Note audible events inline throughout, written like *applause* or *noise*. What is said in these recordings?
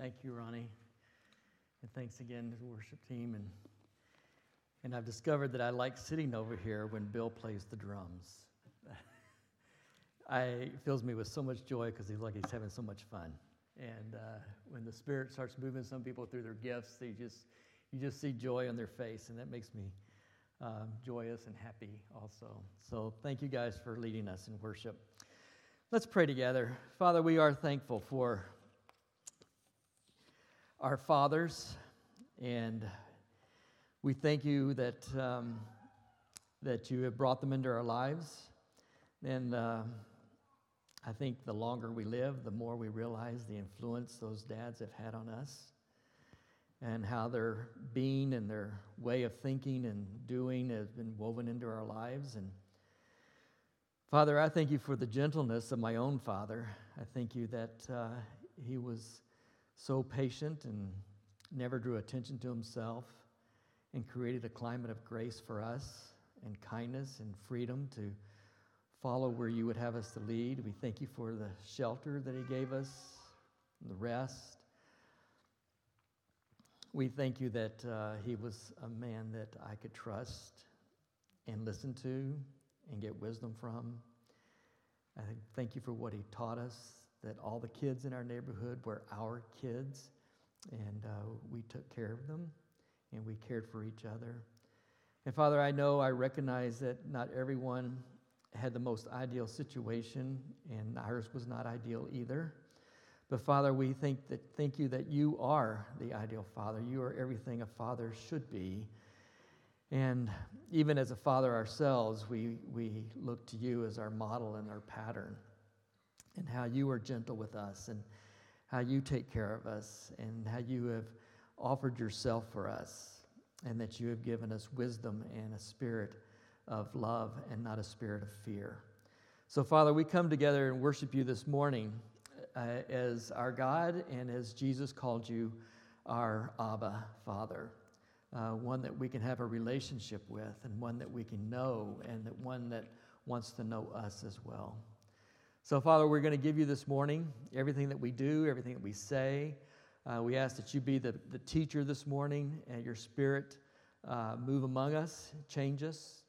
Thank you, Ronnie. And thanks again to the worship team. And, and I've discovered that I like sitting over here when Bill plays the drums. *laughs* I, it fills me with so much joy because he's like he's having so much fun. And uh, when the Spirit starts moving some people through their gifts, they just, you just see joy on their face, and that makes me uh, joyous and happy also. So thank you guys for leading us in worship. Let's pray together. Father, we are thankful for our fathers, and we thank you that, um, that you have brought them into our lives. And uh, I think the longer we live, the more we realize the influence those dads have had on us and how their being and their way of thinking and doing has been woven into our lives. And Father, I thank you for the gentleness of my own father. I thank you that uh, he was so patient and never drew attention to himself and created a climate of grace for us and kindness and freedom to follow where you would have us to lead. We thank you for the shelter that he gave us, the rest. We thank you that uh, he was a man that I could trust and listen to and get wisdom from. I thank you for what he taught us that all the kids in our neighborhood were our kids, and uh, we took care of them and we cared for each other. And Father, I know, I recognize that not everyone had the most ideal situation, and ours was not ideal either. But Father, we think that thank you that you are the ideal father. You are everything a father should be. And even as a father ourselves, we, we look to you as our model and our pattern and how you are gentle with us and how you take care of us and how you have offered yourself for us and that you have given us wisdom and a spirit of love and not a spirit of fear. So, Father, we come together and worship you this morning uh, as our God and as Jesus called you our Abba Father. Uh, one that we can have a relationship with, and one that we can know, and that one that wants to know us as well. So, Father, we're going to give you this morning everything that we do, everything that we say. Uh, we ask that you be the, the teacher this morning and your spirit uh, move among us, change us,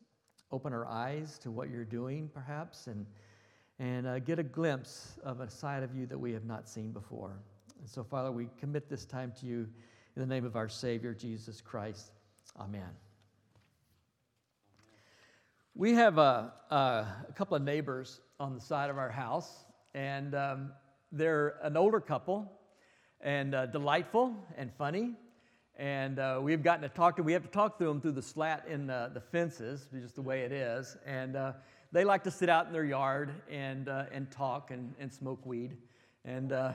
open our eyes to what you're doing, perhaps, and, and uh, get a glimpse of a side of you that we have not seen before. And so, Father, we commit this time to you in the name of our Savior, Jesus Christ. Amen. We have a, a, couple of neighbors on the side of our house, and um, they're an older couple and uh, delightful and funny. And uh, we've gotten to talk to, we have to talk to them through the slat in uh, the fences, just the way it is. And uh, they like to sit out in their yard and, uh, and talk and, and smoke weed. And uh,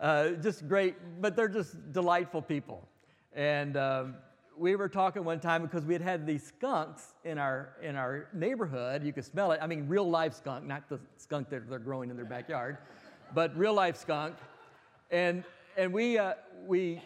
*laughs* just great, but they're just delightful people. And um, we were talking one time because we had had these skunks in our in our neighborhood. You could smell it. I mean, real life skunk, not the skunk that they're growing in their backyard, but real life skunk. And and we uh, we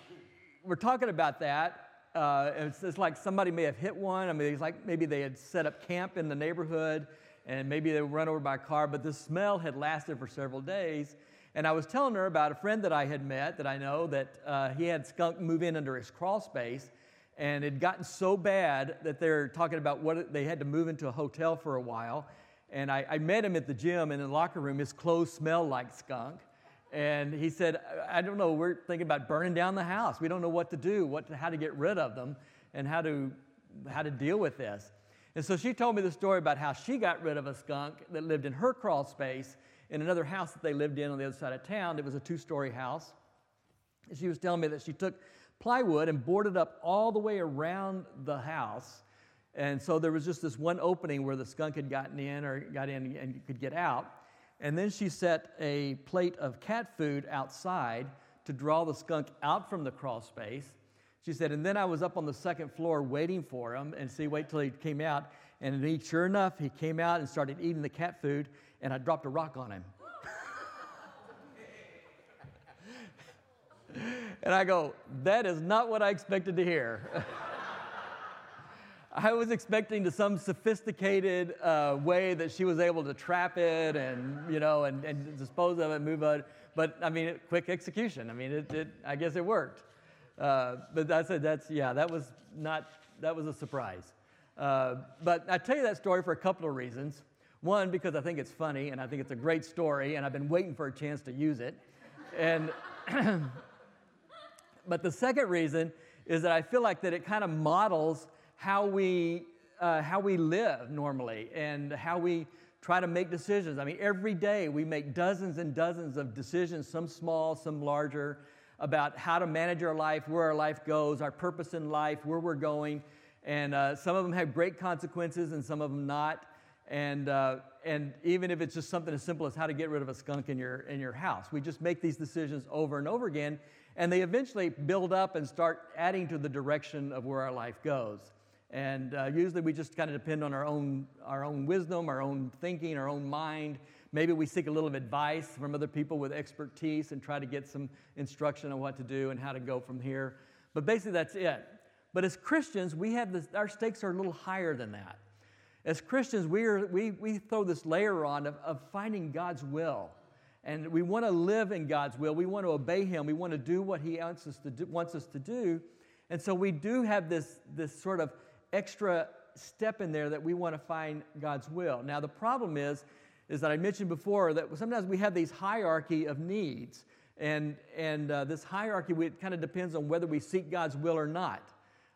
were talking about that. Uh, it's, it's like somebody may have hit one. I mean, it's like maybe they had set up camp in the neighborhood, and maybe they were run over by a car. But the smell had lasted for several days. And I was telling her about a friend that I had met that I know that uh, he had skunk move in under his crawl space and it had gotten so bad that they're talking about what they had to move into a hotel for a while. And I, I met him at the gym and in the locker room. His clothes smelled like skunk. And he said, I don't know, we're thinking about burning down the house. We don't know what to do, what to, how to get rid of them, and how to, how to deal with this. And so she told me the story about how she got rid of a skunk that lived in her crawl space in another house that they lived in on the other side of town. It was a two story house. She was telling me that she took plywood and boarded up all the way around the house. And so there was just this one opening where the skunk had gotten in or got in and could get out. And then she set a plate of cat food outside to draw the skunk out from the crawl space. She said, and then I was up on the second floor waiting for him and see, wait till he came out. And he, sure enough, he came out and started eating the cat food, and I dropped a rock on him. And I go, that is not what I expected to hear. *laughs* I was expecting to some sophisticated uh, way that she was able to trap it and, you know, and, and dispose of it, move it. But I mean, quick execution. I mean, it, it I guess it worked. Uh, but that's, a, that's, yeah, that was not, that was a surprise. Uh, but I tell you that story for a couple of reasons. One, because I think it's funny and I think it's a great story, and I've been waiting for a chance to use it. And, *clears throat* but the second reason is that I feel like that it kind of models how we, uh, how we live normally and how we try to make decisions. I mean, every day we make dozens and dozens of decisions, some small, some larger, about how to manage our life, where our life goes, our purpose in life, where we're going. And uh, some of them have great consequences and some of them not. And, uh, and even if it's just something as simple as how to get rid of a skunk in your, in your house, we just make these decisions over and over again. And they eventually build up and start adding to the direction of where our life goes. And uh, usually we just kind of depend on our own, our own wisdom, our own thinking, our own mind. Maybe we seek a little advice from other people with expertise and try to get some instruction on what to do and how to go from here. But basically, that's it. But as Christians, we have this, our stakes are a little higher than that. As Christians, we, are, we, we throw this layer on of, of finding God's will. And we want to live in God's will. We want to obey Him. We want to do what He wants us to do. Wants us to do. And so we do have this, this sort of extra step in there that we want to find God's will. Now, the problem is, is that I mentioned before that sometimes we have these hierarchy of needs. And, and uh, this hierarchy, it kind of depends on whether we seek God's will or not.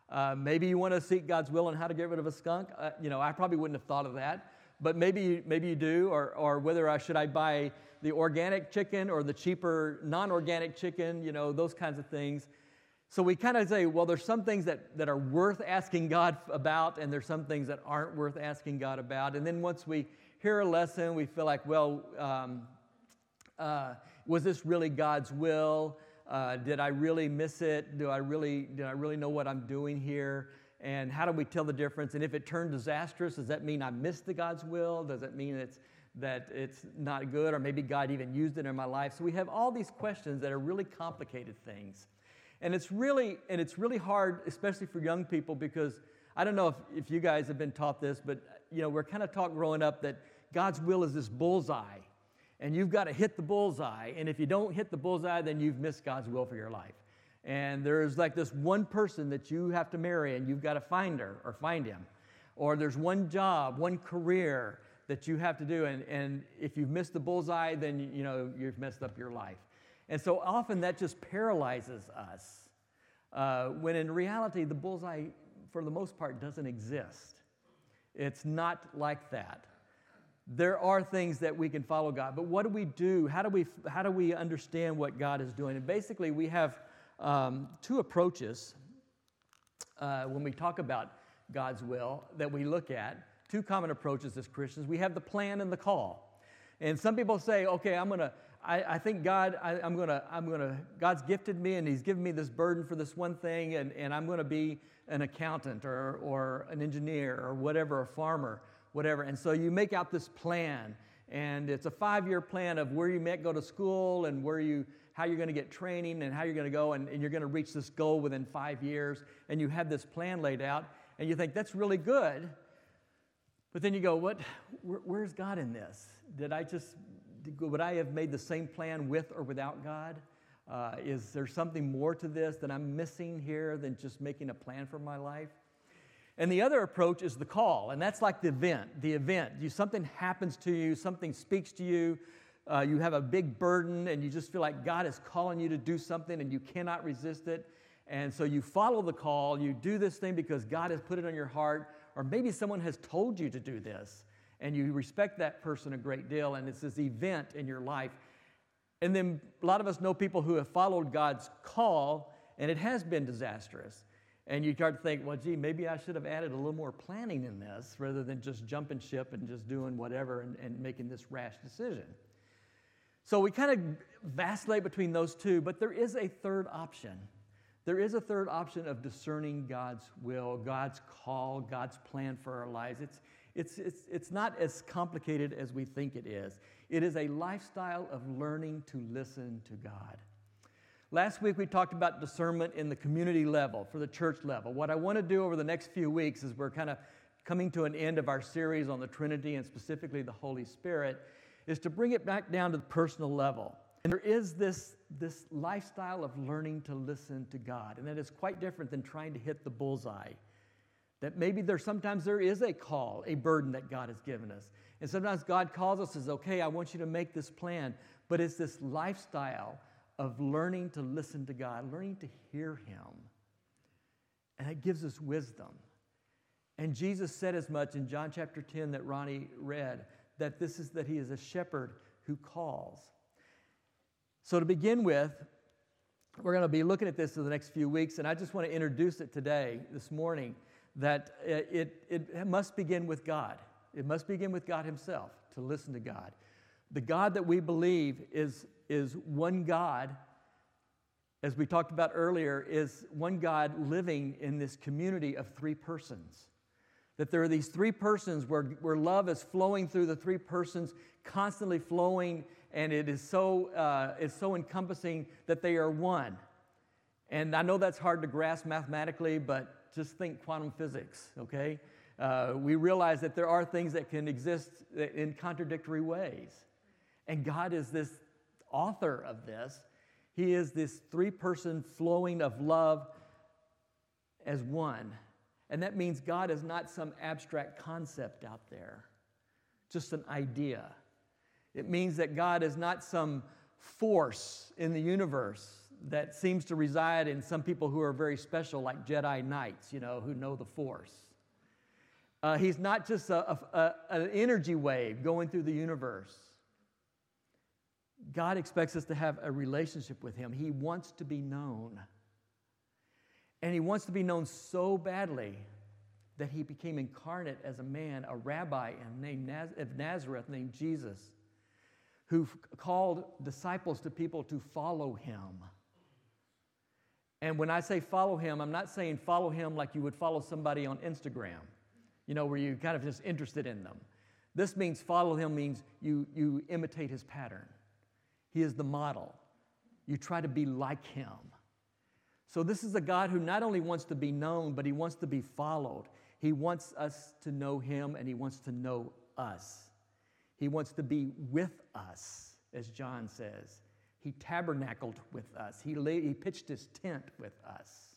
Uh, maybe you want to seek God's will on how to get rid of a skunk. Uh, you know, I probably wouldn't have thought of that, but maybe, maybe you do. Or, or whether I should I buy the organic chicken or the cheaper non-organic chicken. You know, those kinds of things. So we kind of say, well, there's some things that, that are worth asking God about, and there's some things that aren't worth asking God about. And then once we hear a lesson, we feel like, well, um, uh, was this really God's will? Uh, did I really miss it? Do I really, did I really know what I'm doing here? And how do we tell the difference? And if it turned disastrous, does that mean I missed the God's will? Does it mean it's, that it's not good? Or maybe God even used it in my life? So we have all these questions that are really complicated things. And it's really, and it's really hard, especially for young people, because I don't know if, if you guys have been taught this, but you know, we're kind of taught growing up that God's will is this bullseye. And you've got to hit the bullseye. And if you don't hit the bullseye, then you've missed God's will for your life. And there's like this one person that you have to marry, and you've got to find her or find him. Or there's one job, one career that you have to do. And, and if you've missed the bullseye, then you know you've messed up your life. And so often that just paralyzes us, uh, when in reality, the bullseye, for the most part, doesn't exist. It's not like that. There are things that we can follow God, but what do we do? How do we, how do we understand what God is doing? And basically, we have um, two approaches uh, when we talk about God's will that we look at. Two common approaches as Christians. We have the plan and the call. And some people say, okay, I'm going to I, think God, I, am gonna, I'm gonna, God's gifted me and He's given me this burden for this one thing, and, and I'm gonna be an accountant or, or an engineer or whatever, a farmer, whatever. And so you make out this plan, and it's a five year plan of where you might go to school and where you, how you're gonna get training and how you're gonna go, and, and you're gonna reach this goal within five years. And you have this plan laid out, and you think that's really good. But then you go, what, where, where's God in this? Did I just would I have made the same plan with or without God? Uh, is there something more to this that I'm missing here than just making a plan for my life? And the other approach is the call, and that's like the event. The event, you, something happens to you, something speaks to you, uh, you have a big burden, and you just feel like God is calling you to do something, and you cannot resist it. And so you follow the call, you do this thing because God has put it on your heart, or maybe someone has told you to do this and you respect that person a great deal, and it's this event in your life. And then a lot of us know people who have followed God's call, and it has been disastrous. And you start to think, well, gee, maybe I should have added a little more planning in this rather than just jumping ship and just doing whatever and, and making this rash decision. So we kind of vacillate between those two, but there is a third option. There is a third option of discerning God's will, God's call, God's plan for our lives. It's, it's, it's, it's not as complicated as we think it is. It is a lifestyle of learning to listen to God. Last week we talked about discernment in the community level, for the church level. What I want to do over the next few weeks is we're kind of coming to an end of our series on the Trinity and specifically the Holy Spirit, is to bring it back down to the personal level. And there is this, this lifestyle of learning to listen to God, and that is quite different than trying to hit the bullseye. That maybe there sometimes there is a call, a burden that God has given us. And sometimes God calls us says, okay, I want you to make this plan. But it's this lifestyle of learning to listen to God, learning to hear Him. And it gives us wisdom. And Jesus said as much in John chapter 10 that Ronnie read that this is that He is a shepherd who calls. So, to begin with, we're going to be looking at this in the next few weeks, and I just want to introduce it today, this morning, that it, it, it must begin with God. It must begin with God Himself to listen to God. The God that we believe is is one God, as we talked about earlier, is one God living in this community of three persons. That there are these three persons where, where love is flowing through the three persons, constantly flowing, and it is so, uh, it's so encompassing that they are one. And I know that's hard to grasp mathematically, but just think quantum physics, okay? Uh, we realize that there are things that can exist in contradictory ways. And God is this author of this. He is this three person flowing of love as one. And that means God is not some abstract concept out there, just an idea. It means that God is not some force in the universe that seems to reside in some people who are very special, like Jedi Knights, you know, who know the force. Uh, he's not just a, a, a, an energy wave going through the universe. God expects us to have a relationship with Him. He wants to be known. And He wants to be known so badly that He became incarnate as a man, a rabbi named of Nazareth named Jesus, who called disciples to people to follow Him. And when I say follow Him, I'm not saying follow Him like you would follow somebody on Instagram, you know, where you're kind of just interested in them. This means follow Him means you, you imitate His pattern. He is the model. You try to be like him. So, this is a God who not only wants to be known, but he wants to be followed. He wants us to know him and he wants to know us. He wants to be with us, as John says. He tabernacled with us, he, he pitched his tent with us.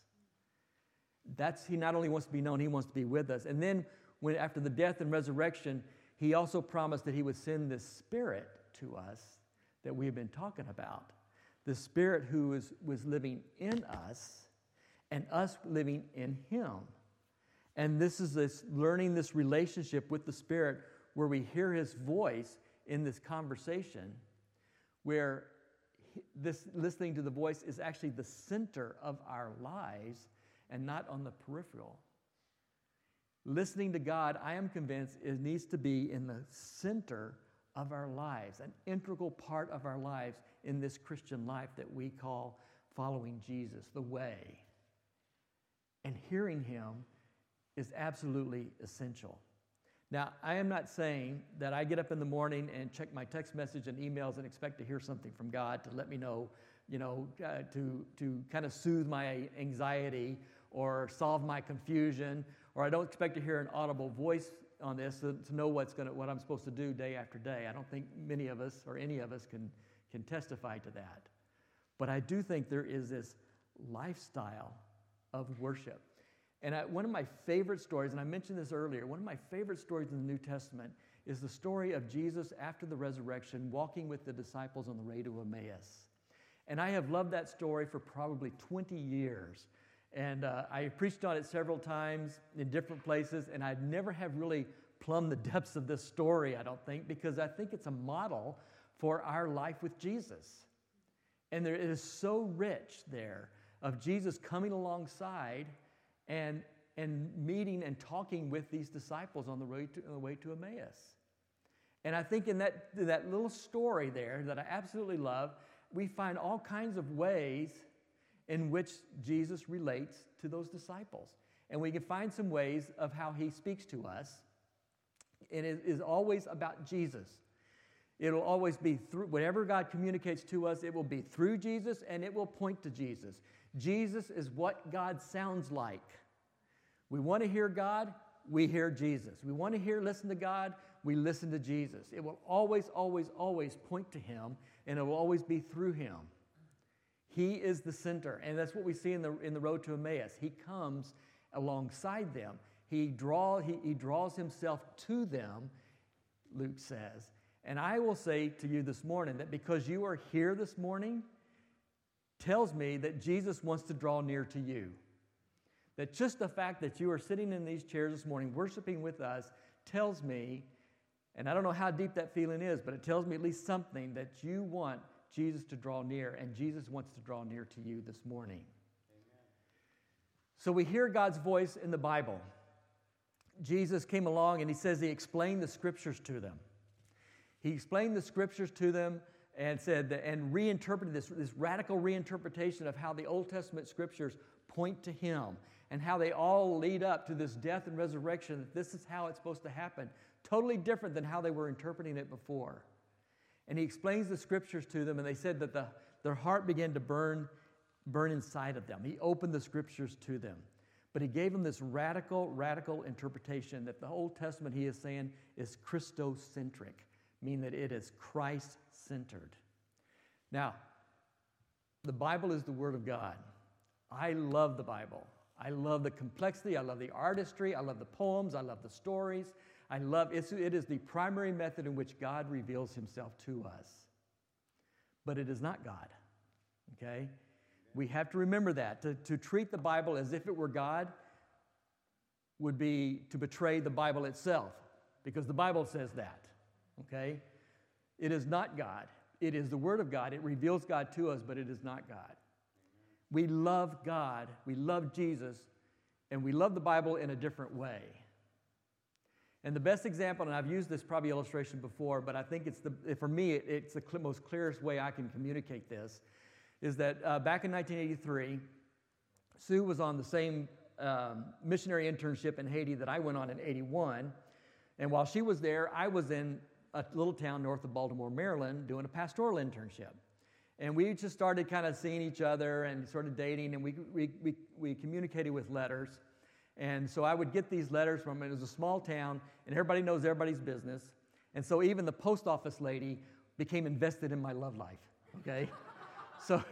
That's, he not only wants to be known, he wants to be with us. And then, when, after the death and resurrection, he also promised that he would send the Spirit to us that we've been talking about. The Spirit who is, was living in us and us living in Him. And this is this learning this relationship with the Spirit where we hear His voice in this conversation, where this listening to the voice is actually the center of our lives and not on the peripheral. Listening to God, I am convinced, it needs to be in the center of our lives, an integral part of our lives in this Christian life that we call following Jesus, the way. And hearing Him is absolutely essential. Now, I am not saying that I get up in the morning and check my text message and emails and expect to hear something from God to let me know, you know, uh, to, to kind of soothe my anxiety or solve my confusion, or I don't expect to hear an audible voice on this to, to know what's gonna, what I'm supposed to do day after day. I don't think many of us or any of us can, can testify to that. But I do think there is this lifestyle of worship. And I, one of my favorite stories, and I mentioned this earlier, one of my favorite stories in the New Testament is the story of Jesus after the resurrection walking with the disciples on the way to Emmaus. And I have loved that story for probably 20 years. And uh, I preached on it several times in different places, and I'd never have really plumbed the *laughs* depths of this story, I don't think, because I think it's a model for our life with Jesus. And there is so rich there of Jesus coming alongside and, and meeting and talking with these disciples on the way to, on the way to Emmaus. And I think in that, that little story there that I absolutely love, we find all kinds of ways in which Jesus relates to those disciples. And we can find some ways of how he speaks to us. And it is always about Jesus. It'll always be through, whatever God communicates to us, it will be through Jesus and it will point to Jesus. Jesus is what God sounds like. We want to hear God, we hear Jesus. We want to hear, listen to God, we listen to Jesus. It will always, always, always point to Him and it will always be through Him. He is the center. And that's what we see in the, in the road to Emmaus. He comes alongside them. He, draw, he, he draws himself to them, Luke says, and I will say to you this morning that because you are here this morning, tells me that Jesus wants to draw near to you. That just the fact that you are sitting in these chairs this morning, worshiping with us, tells me, and I don't know how deep that feeling is, but it tells me at least something that you want Jesus to draw near, and Jesus wants to draw near to you this morning. Amen. So we hear God's voice in the Bible. Jesus came along and he says he explained the scriptures to them. He explained the scriptures to them and said that, and reinterpreted this, this radical reinterpretation of how the Old Testament scriptures point to him and how they all lead up to this death and resurrection, this is how it's supposed to happen. Totally different than how they were interpreting it before. And he explains the scriptures to them, and they said that the, their heart began to burn, burn inside of them. He opened the scriptures to them. But he gave them this radical, radical interpretation that the Old Testament, he is saying, is Christocentric mean that it is Christ centered. Now, the Bible is the Word of God. I love the Bible. I love the complexity. I love the artistry. I love the poems. I love the stories. I love it's, it is the primary method in which God reveals himself to us. But it is not God. Okay? We have to remember that. To, to treat the Bible as if it were God would be to betray the Bible itself, because the Bible says that okay? It is not God. It is the Word of God. It reveals God to us, but it is not God. We love God, we love Jesus, and we love the Bible in a different way. And the best example, and I've used this probably illustration before, but I think it's the, for me, it's the most clearest way I can communicate this, is that uh, back in 1983, Sue was on the same um, missionary internship in Haiti that I went on in 81. And while she was there, I was in a little town north of Baltimore, Maryland, doing a pastoral internship. And we just started kind of seeing each other and sort of dating, and we, we, we, we communicated with letters. And so I would get these letters from it. was a small town, and everybody knows everybody's business. And so even the post office lady became invested in my love life, okay? *laughs* so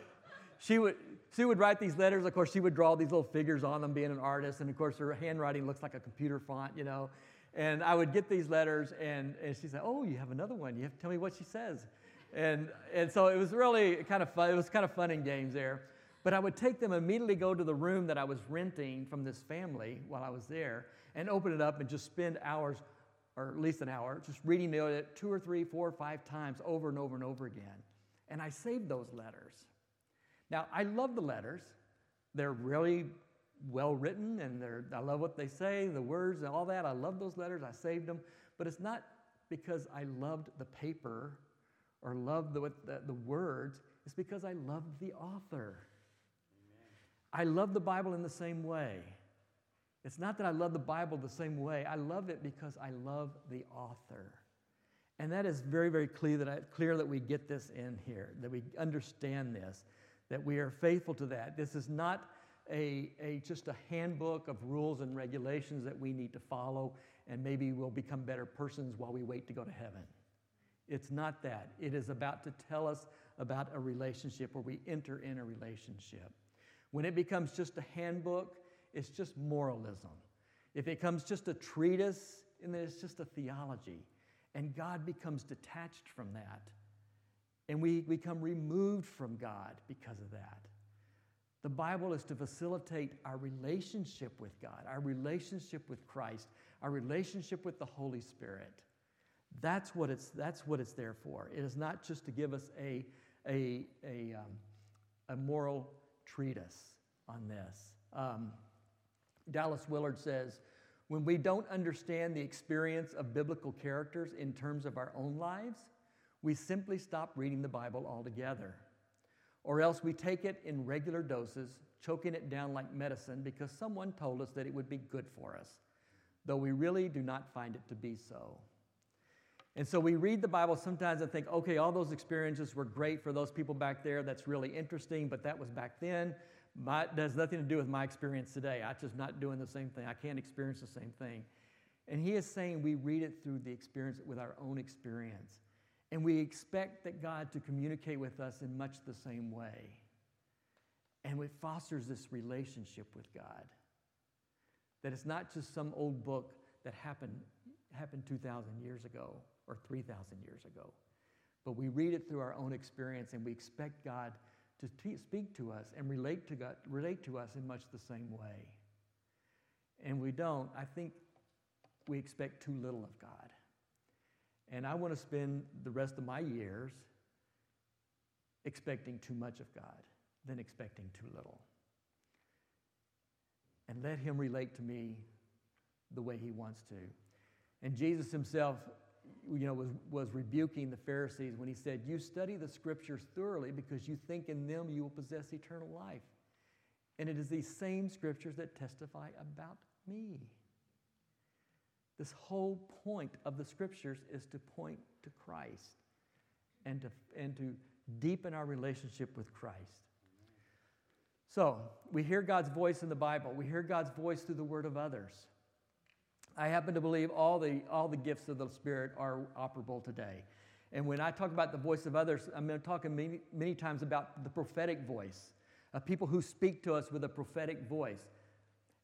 she would, she would write these letters. Of course, she would draw these little figures on them, being an artist. And of course, her handwriting looks like a computer font, you know. And I would get these letters, and, and she said, Oh, you have another one. You have to tell me what she says. And, and so it was really kind of fun. It was kind of fun in games there. But I would take them immediately go to the room that I was renting from this family while I was there and open it up and just spend hours, or at least an hour, just reading it two or three, four or five times over and over and over again. And I saved those letters. Now, I love the letters. They're really well written and I love what they say, the words and all that. I love those letters. I saved them. But it's not because I loved the paper or loved the, the, the words. It's because I loved the author. Amen. I love the Bible in the same way. It's not that I love the Bible the same way. I love it because I love the author. And that is very, very clear that, I, clear that we get this in here, that we understand this, that we are faithful to that. This is not a, a, just a handbook of rules and regulations that we need to follow, and maybe we'll become better persons while we wait to go to heaven. It's not that. It is about to tell us about a relationship where we enter in a relationship. When it becomes just a handbook, it's just moralism. If it becomes just a treatise, and then it's just a theology. And God becomes detached from that. And we become removed from God because of that. The Bible is to facilitate our relationship with God, our relationship with Christ, our relationship with the Holy Spirit. That's what it's, that's what it's there for. It is not just to give us a, a, a, um, a moral treatise on this. Um, Dallas Willard says, when we don't understand the experience of biblical characters in terms of our own lives, we simply stop reading the Bible altogether or else we take it in regular doses, choking it down like medicine because someone told us that it would be good for us, though we really do not find it to be so. And so we read the Bible sometimes and think, okay, all those experiences were great for those people back there. That's really interesting, but that was back then. My, that has nothing to do with my experience today. I'm just not doing the same thing. I can't experience the same thing. And he is saying we read it through the experience with our own experience. And we expect that God to communicate with us in much the same way. And it fosters this relationship with God. That it's not just some old book that happened, happened 2,000 years ago or 3,000 years ago. But we read it through our own experience and we expect God to speak to us and relate to, God, relate to us in much the same way. And we don't. I think we expect too little of God. And I want to spend the rest of my years expecting too much of God than expecting too little. And let Him relate to me the way He wants to. And Jesus Himself you know, was, was rebuking the Pharisees when he said, You study the scriptures thoroughly because you think in them you will possess eternal life. And it is these same scriptures that testify about me. This whole point of the scriptures is to point to Christ and to, and to deepen our relationship with Christ. So, we hear God's voice in the Bible, we hear God's voice through the word of others. I happen to believe all the, all the gifts of the Spirit are operable today. And when I talk about the voice of others, I'm going to talk many, many times about the prophetic voice, of people who speak to us with a prophetic voice.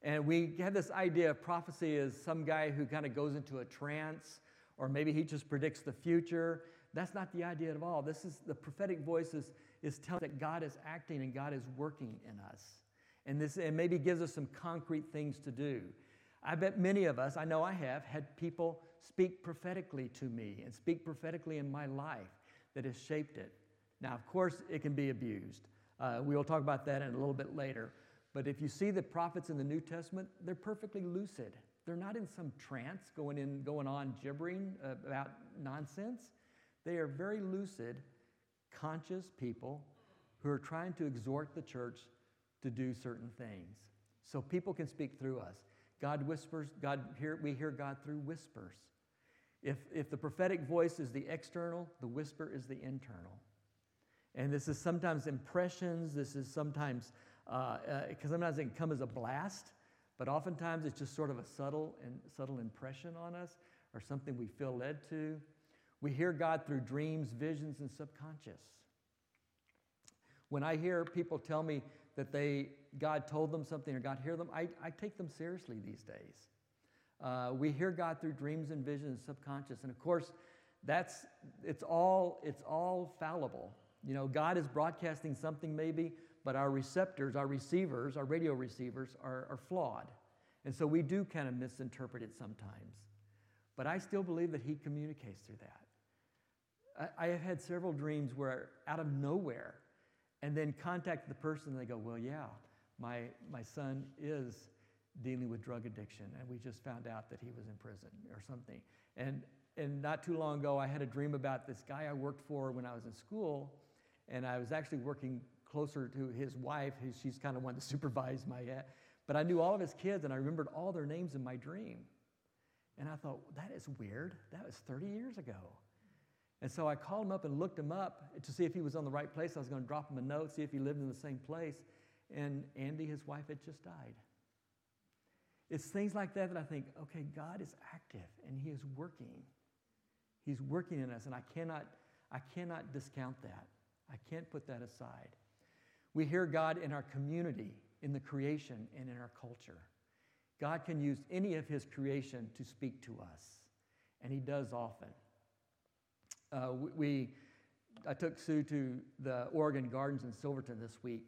And we have this idea of prophecy as some guy who kind of goes into a trance, or maybe he just predicts the future. That's not the idea at all. This is the prophetic voice is, is telling that God is acting and God is working in us. And this and maybe gives us some concrete things to do. I bet many of us, I know I have, had people speak prophetically to me and speak prophetically in my life that has shaped it. Now, of course, it can be abused. Uh, we'll talk about that in a little bit later. But if you see the prophets in the New Testament, they're perfectly lucid. They're not in some trance going, in, going on gibbering uh, about nonsense. They are very lucid, conscious people who are trying to exhort the church to do certain things. So people can speak through us. God whispers, God hear, we hear God through whispers. If, if the prophetic voice is the external, the whisper is the internal. And this is sometimes impressions, this is sometimes, because uh, sometimes it can come as a blast, but oftentimes it's just sort of a subtle and subtle impression on us or something we feel led to. We hear God through dreams, visions, and subconscious. When I hear people tell me that they God told them something or God hear them, I, I take them seriously these days. Uh, we hear God through dreams and visions, subconscious, and of course, that's it's all it's all fallible. You know, God is broadcasting something maybe, but our receptors, our receivers, our radio receivers are, are flawed, and so we do kind of misinterpret it sometimes. But I still believe that He communicates through that. I, I have had several dreams where, out of nowhere, and then contact the person and they go, Well, yeah, my, my son is dealing with drug addiction, and we just found out that he was in prison or something. And, and not too long ago, I had a dream about this guy I worked for when I was in school, and I was actually working closer to his wife. Who she's kind of one to supervise my, uh, but I knew all of his kids, and I remembered all their names in my dream. And I thought, that is weird. That was 30 years ago. And so I called him up and looked him up to see if he was on the right place. I was going to drop him a note, see if he lived in the same place. And Andy, his wife, had just died. It's things like that that I think, okay, God is active and He is working. He's working in us, and I cannot, I cannot discount that. I can't put that aside. We hear God in our community, in the creation, and in our culture. God can use any of His creation to speak to us, and He does often. Uh, we, I took Sue to the Oregon Gardens in Silverton this week,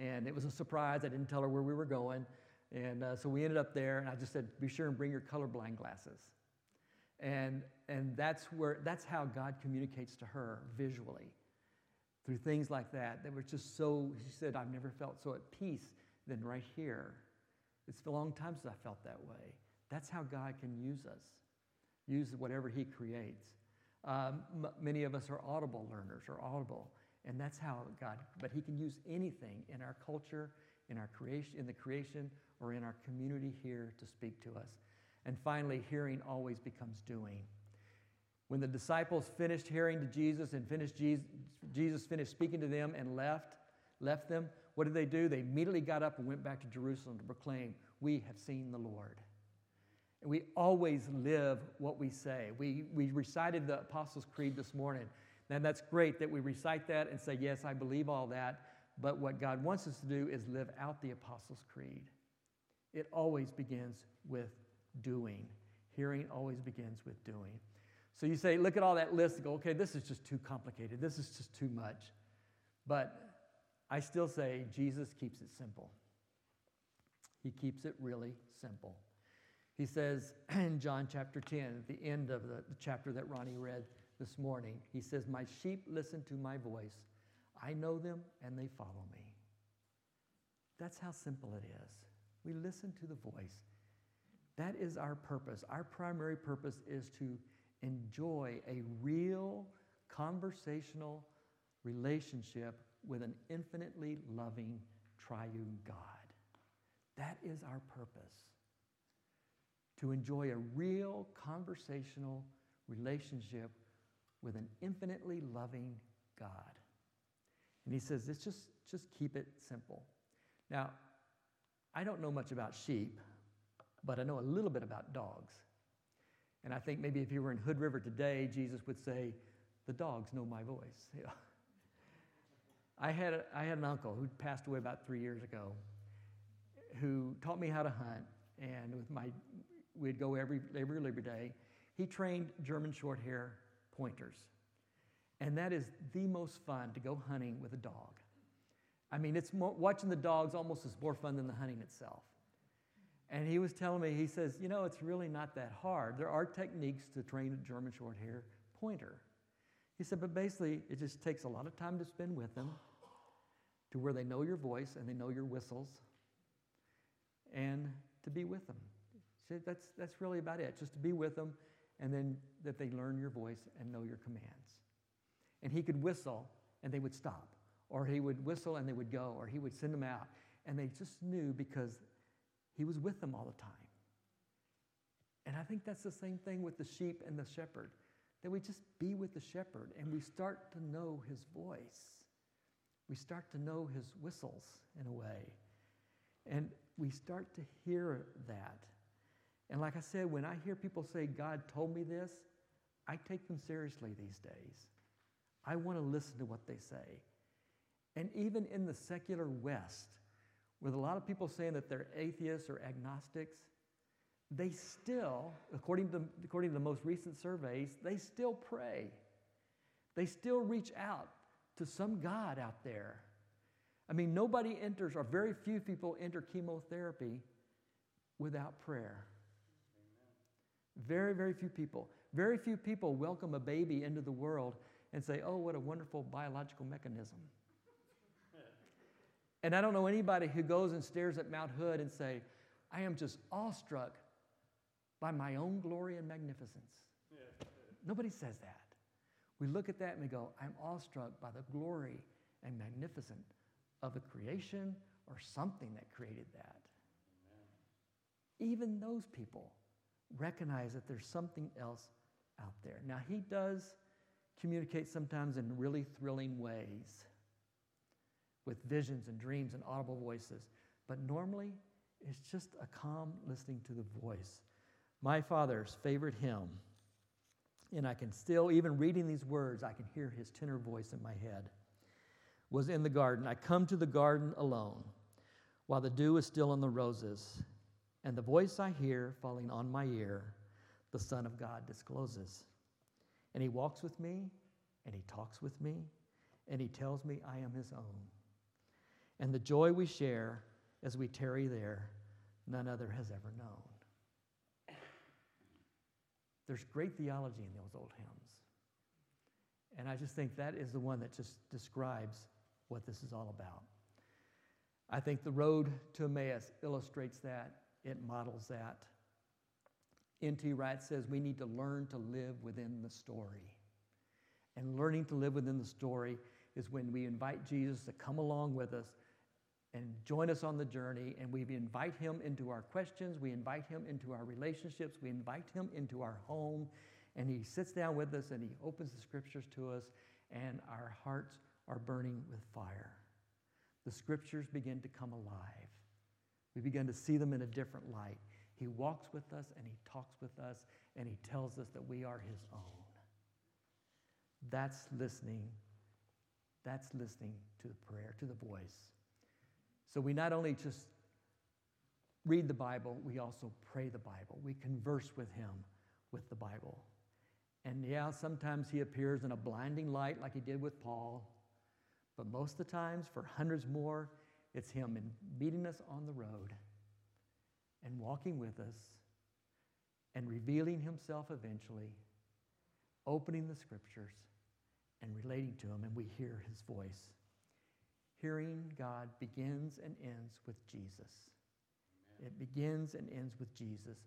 and it was a surprise. I didn't tell her where we were going. And uh, so we ended up there, and I just said, be sure and bring your colorblind glasses. And, and that's, where, that's how God communicates to her visually through things like that that were just so, she said, I've never felt so at peace than right here. It's a long time since I felt that way. That's how God can use us, use whatever He creates. Um, m- many of us are audible learners or audible. And that's how God, but He can use anything in our culture, in our creation, in the creation, or in our community here to speak to us. And finally, hearing always becomes doing. When the disciples finished hearing to Jesus and finished Jesus, Jesus finished speaking to them and left, left them, what did they do? They immediately got up and went back to Jerusalem to proclaim, We have seen the Lord. And we always live what we say. We, we recited the Apostles' Creed this morning. And that's great that we recite that and say, Yes, I believe all that. But what God wants us to do is live out the Apostles' Creed. It always begins with doing. Hearing always begins with doing. So you say, look at all that list and go, okay, this is just too complicated. This is just too much. But I still say Jesus keeps it simple. He keeps it really simple. He says *clears throat* in John chapter 10, at the end of the, the chapter that Ronnie read this morning, he says, My sheep listen to my voice. I know them and they follow me. That's how simple it is. We listen to the voice. That is our purpose. Our primary purpose is to enjoy a real conversational relationship with an infinitely loving triune God. That is our purpose. To enjoy a real conversational relationship with an infinitely loving God. And he says, it's just, just keep it simple. Now, I don't know much about sheep, but I know a little bit about dogs. And I think maybe if you were in Hood River today, Jesus would say, The dogs know my voice. *laughs* I, had a, I had an uncle who passed away about three years ago who taught me how to hunt. And with my, we'd go every, every Labor Day. He trained German short hair pointers. And that is the most fun to go hunting with a dog. I mean, it's more, watching the dogs almost is more fun than the hunting itself. And he was telling me, he says, you know, it's really not that hard. There are techniques to train a German short hair pointer. He said, but basically, it just takes a lot of time to spend with them to where they know your voice and they know your whistles and to be with them. He said, that's, that's really about it, just to be with them and then that they learn your voice and know your commands. And he could whistle and they would stop, or he would whistle and they would go, or he would send them out. And they just knew because he was with them all the time. And I think that's the same thing with the sheep and the shepherd, that we just be with the shepherd and we start to know his voice. We start to know his whistles in a way. And we start to hear that. And like I said, when I hear people say, God told me this, I take them seriously these days. I want to listen to what they say. And even in the secular West, with a lot of people saying that they're atheists or agnostics, they still, according to, according to the most recent surveys, they still pray. They still reach out to some God out there. I mean, nobody enters, or very few people enter chemotherapy without prayer. Very, very few people. Very few people welcome a baby into the world and say, oh, what a wonderful biological mechanism. And I don't know anybody who goes and stares at Mount Hood and say, I am just awestruck by my own glory and magnificence. Yeah. Nobody says that. We look at that and we go, I'm awestruck by the glory and magnificence of the creation or something that created that. Amen. Even those people recognize that there's something else out there. Now, he does communicate sometimes in really thrilling ways with visions and dreams and audible voices. But normally, it's just a calm listening to the voice. My father's favorite hymn, and I can still, even reading these words, I can hear his tenor voice in my head, was in the garden. I come to the garden alone while the dew is still on the roses, and the voice I hear falling on my ear, the Son of God discloses. And he walks with me, and he talks with me, and he tells me I am his own and the joy we share as we tarry there, none other has ever known. There's great theology in those old hymns. And I just think that is the one that just describes what this is all about. I think the road to Emmaus illustrates that, it models that. N.T. Wright says we need to learn to live within the story. And learning to live within the story is when we invite Jesus to come along with us and join us on the journey. And we invite him into our questions, we invite him into our relationships, we invite him into our home, and He sits down with us and He opens the scriptures to us, and our hearts are burning with fire. The scriptures begin to come alive. We begin to see them in a different light. He walks with us and He talks with us and He tells us that we are His own. That's listening. That's listening to the prayer, to the voice. So we not only just read the Bible, we also pray the Bible. We converse with Him with the Bible. And yeah, sometimes He appears in a blinding light like He did with Paul. But most of the times, for hundreds more, it's Him in meeting us on the road and walking with us and revealing Himself eventually, opening the scriptures and relating to Him, and we hear His voice. Hearing God begins and ends with Jesus. It begins and ends with Jesus.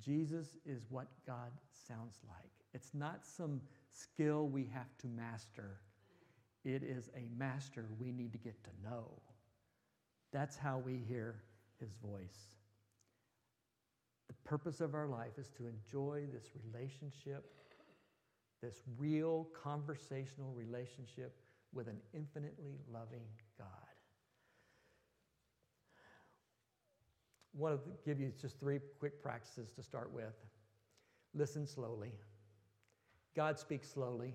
Jesus is what God sounds like. It's not some skill we have to master, it is a master we need to get to know. That's how we hear his voice. The purpose of our life is to enjoy this relationship, this real conversational relationship with an infinitely loving God. I want to give you just three quick practices to start with. Listen slowly. God speaks slowly.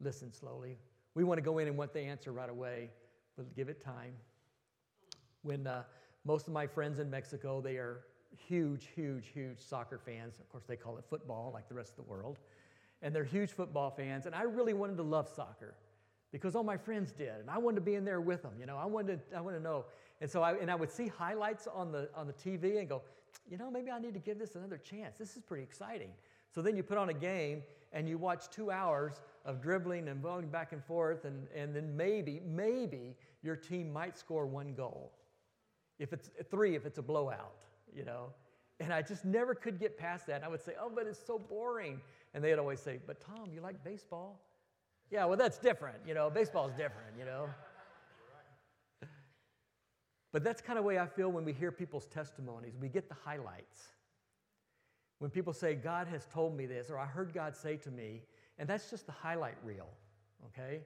Listen slowly. We want to go in and want the answer right away, but give it time. When uh, most of my friends in Mexico, they are huge, huge, huge soccer fans. Of course, they call it football like the rest of the world. And they're huge football fans. And I really wanted to love soccer because all my friends did. And I wanted to be in there with them. You know, I wanted to, I wanted to know. And so I, and I would see highlights on the, on the TV and go, you know, maybe I need to give this another chance. This is pretty exciting. So then you put on a game and you watch two hours of dribbling and going back and forth, and, and then maybe, maybe your team might score one goal. If it's three, if it's a blowout, you know. And I just never could get past that. And I would say, oh, but it's so boring. And they'd always say, but Tom, you like baseball? Yeah, well, that's different. You know, baseball's different, you know. But that's kind of way I feel when we hear people's testimonies. We get the highlights. When people say, God has told me this, or I heard God say to me, and that's just the highlight reel, okay?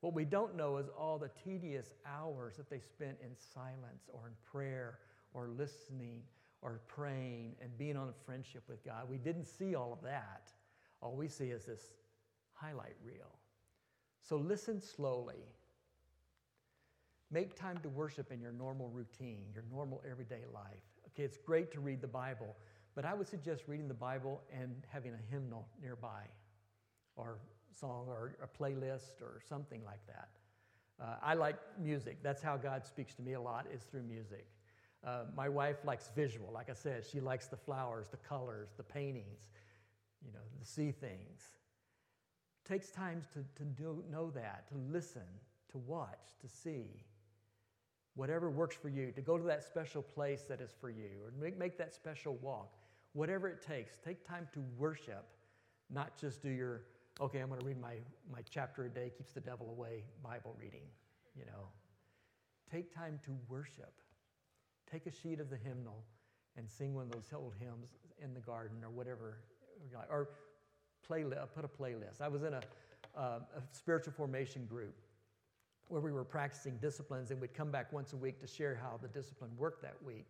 What we don't know is all the tedious hours that they spent in silence or in prayer or listening or praying and being on a friendship with God. We didn't see all of that. All we see is this highlight reel. So listen slowly. Make time to worship in your normal routine, your normal everyday life. Okay, it's great to read the Bible, but I would suggest reading the Bible and having a hymnal nearby, or song, or a playlist, or something like that. Uh, I like music. That's how God speaks to me a lot, is through music. Uh, my wife likes visual. Like I said, she likes the flowers, the colors, the paintings, you know, the see things takes time to, to do, know that, to listen, to watch, to see. Whatever works for you, to go to that special place that is for you, or make, make that special walk. Whatever it takes, take time to worship, not just do your, okay, I'm going to read my, my chapter a day, keeps the devil away Bible reading, you know. Take time to worship. Take a sheet of the hymnal and sing one of those old hymns in the garden or whatever. Or playlist, put a playlist. I was in a, uh, a spiritual formation group where we were practicing disciplines and we'd come back once a week to share how the discipline worked that week.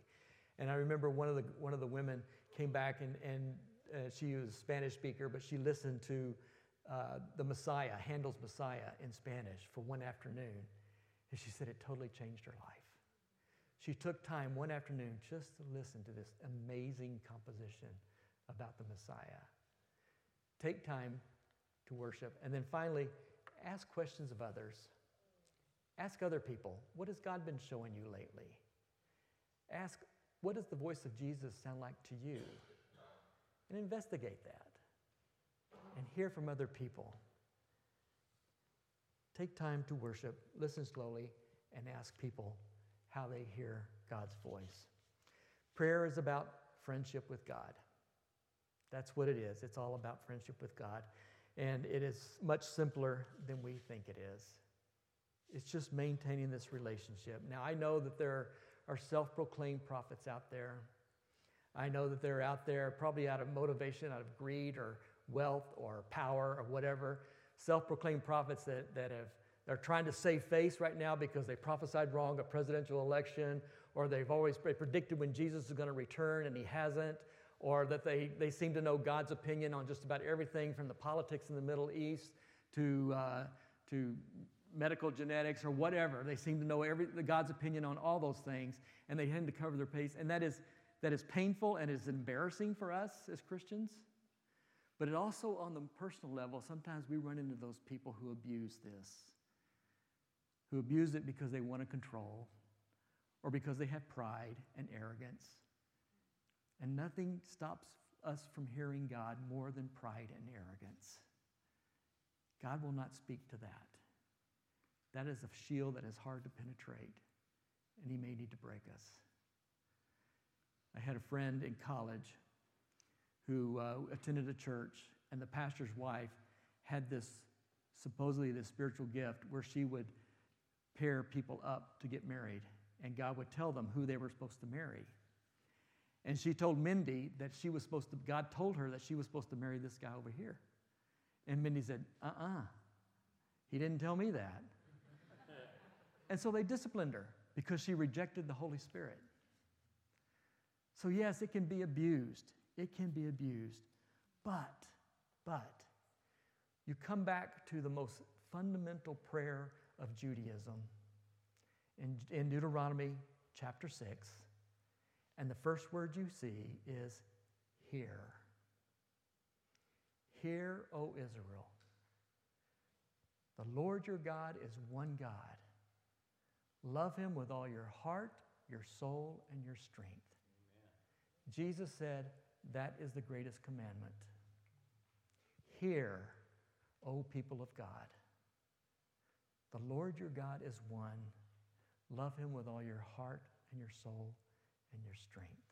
And I remember one of the, one of the women came back and, and uh, she was a Spanish speaker, but she listened to uh, the Messiah, Handel's Messiah in Spanish for one afternoon. And she said it totally changed her life. She took time one afternoon just to listen to this amazing composition about the Messiah. Take time to worship. And then finally, ask questions of others. Ask other people, what has God been showing you lately? Ask, what does the voice of Jesus sound like to you? And investigate that. And hear from other people. Take time to worship, listen slowly, and ask people how they hear God's voice. Prayer is about friendship with God. That's what it is. It's all about friendship with God. And it is much simpler than we think it is. It's just maintaining this relationship. Now, I know that there are self proclaimed prophets out there. I know that they're out there probably out of motivation, out of greed, or, wealth or power or whatever. Self proclaimed prophets that, that have, they're trying to save face right now because they prophesied wrong a presidential election, or they've always predicted when Jesus is going to return and he hasn't, or that they, they seem to know God's opinion on just about everything from the politics in the Middle East to, uh, to medical genetics or whatever. They seem to know every, God's opinion on all those things, and they tend to cover their face. And that is, that is painful and is embarrassing for us as Christians. But it also, on the personal level, sometimes we run into those people who abuse this, who abuse it because they want to control or because they have pride and arrogance. And nothing stops us from hearing God more than pride and arrogance. God will not speak to that. That is a shield that is hard to penetrate, and He may need to break us. I had a friend in college who uh, attended a church, and the pastor's wife had this supposedly this spiritual gift where she would pair people up to get married, and God would tell them who they were supposed to marry. And she told Mindy that she was supposed to, God told her that she was supposed to marry this guy over here. And Mindy said, uh uh-uh. uh He didn't tell me that. *laughs* and so they disciplined her because she rejected the Holy Spirit. So, yes, it can be abused. It can be abused. But, but, you come back to the most fundamental prayer of Judaism in, in Deuteronomy chapter 6. And the first word you see is hear. Hear, O Israel. The Lord your God is one God. Love him with all your heart, your soul, and your strength. Amen. Jesus said, That is the greatest commandment. Hear, O people of God. The Lord your God is one. Love him with all your heart and your soul and your strength.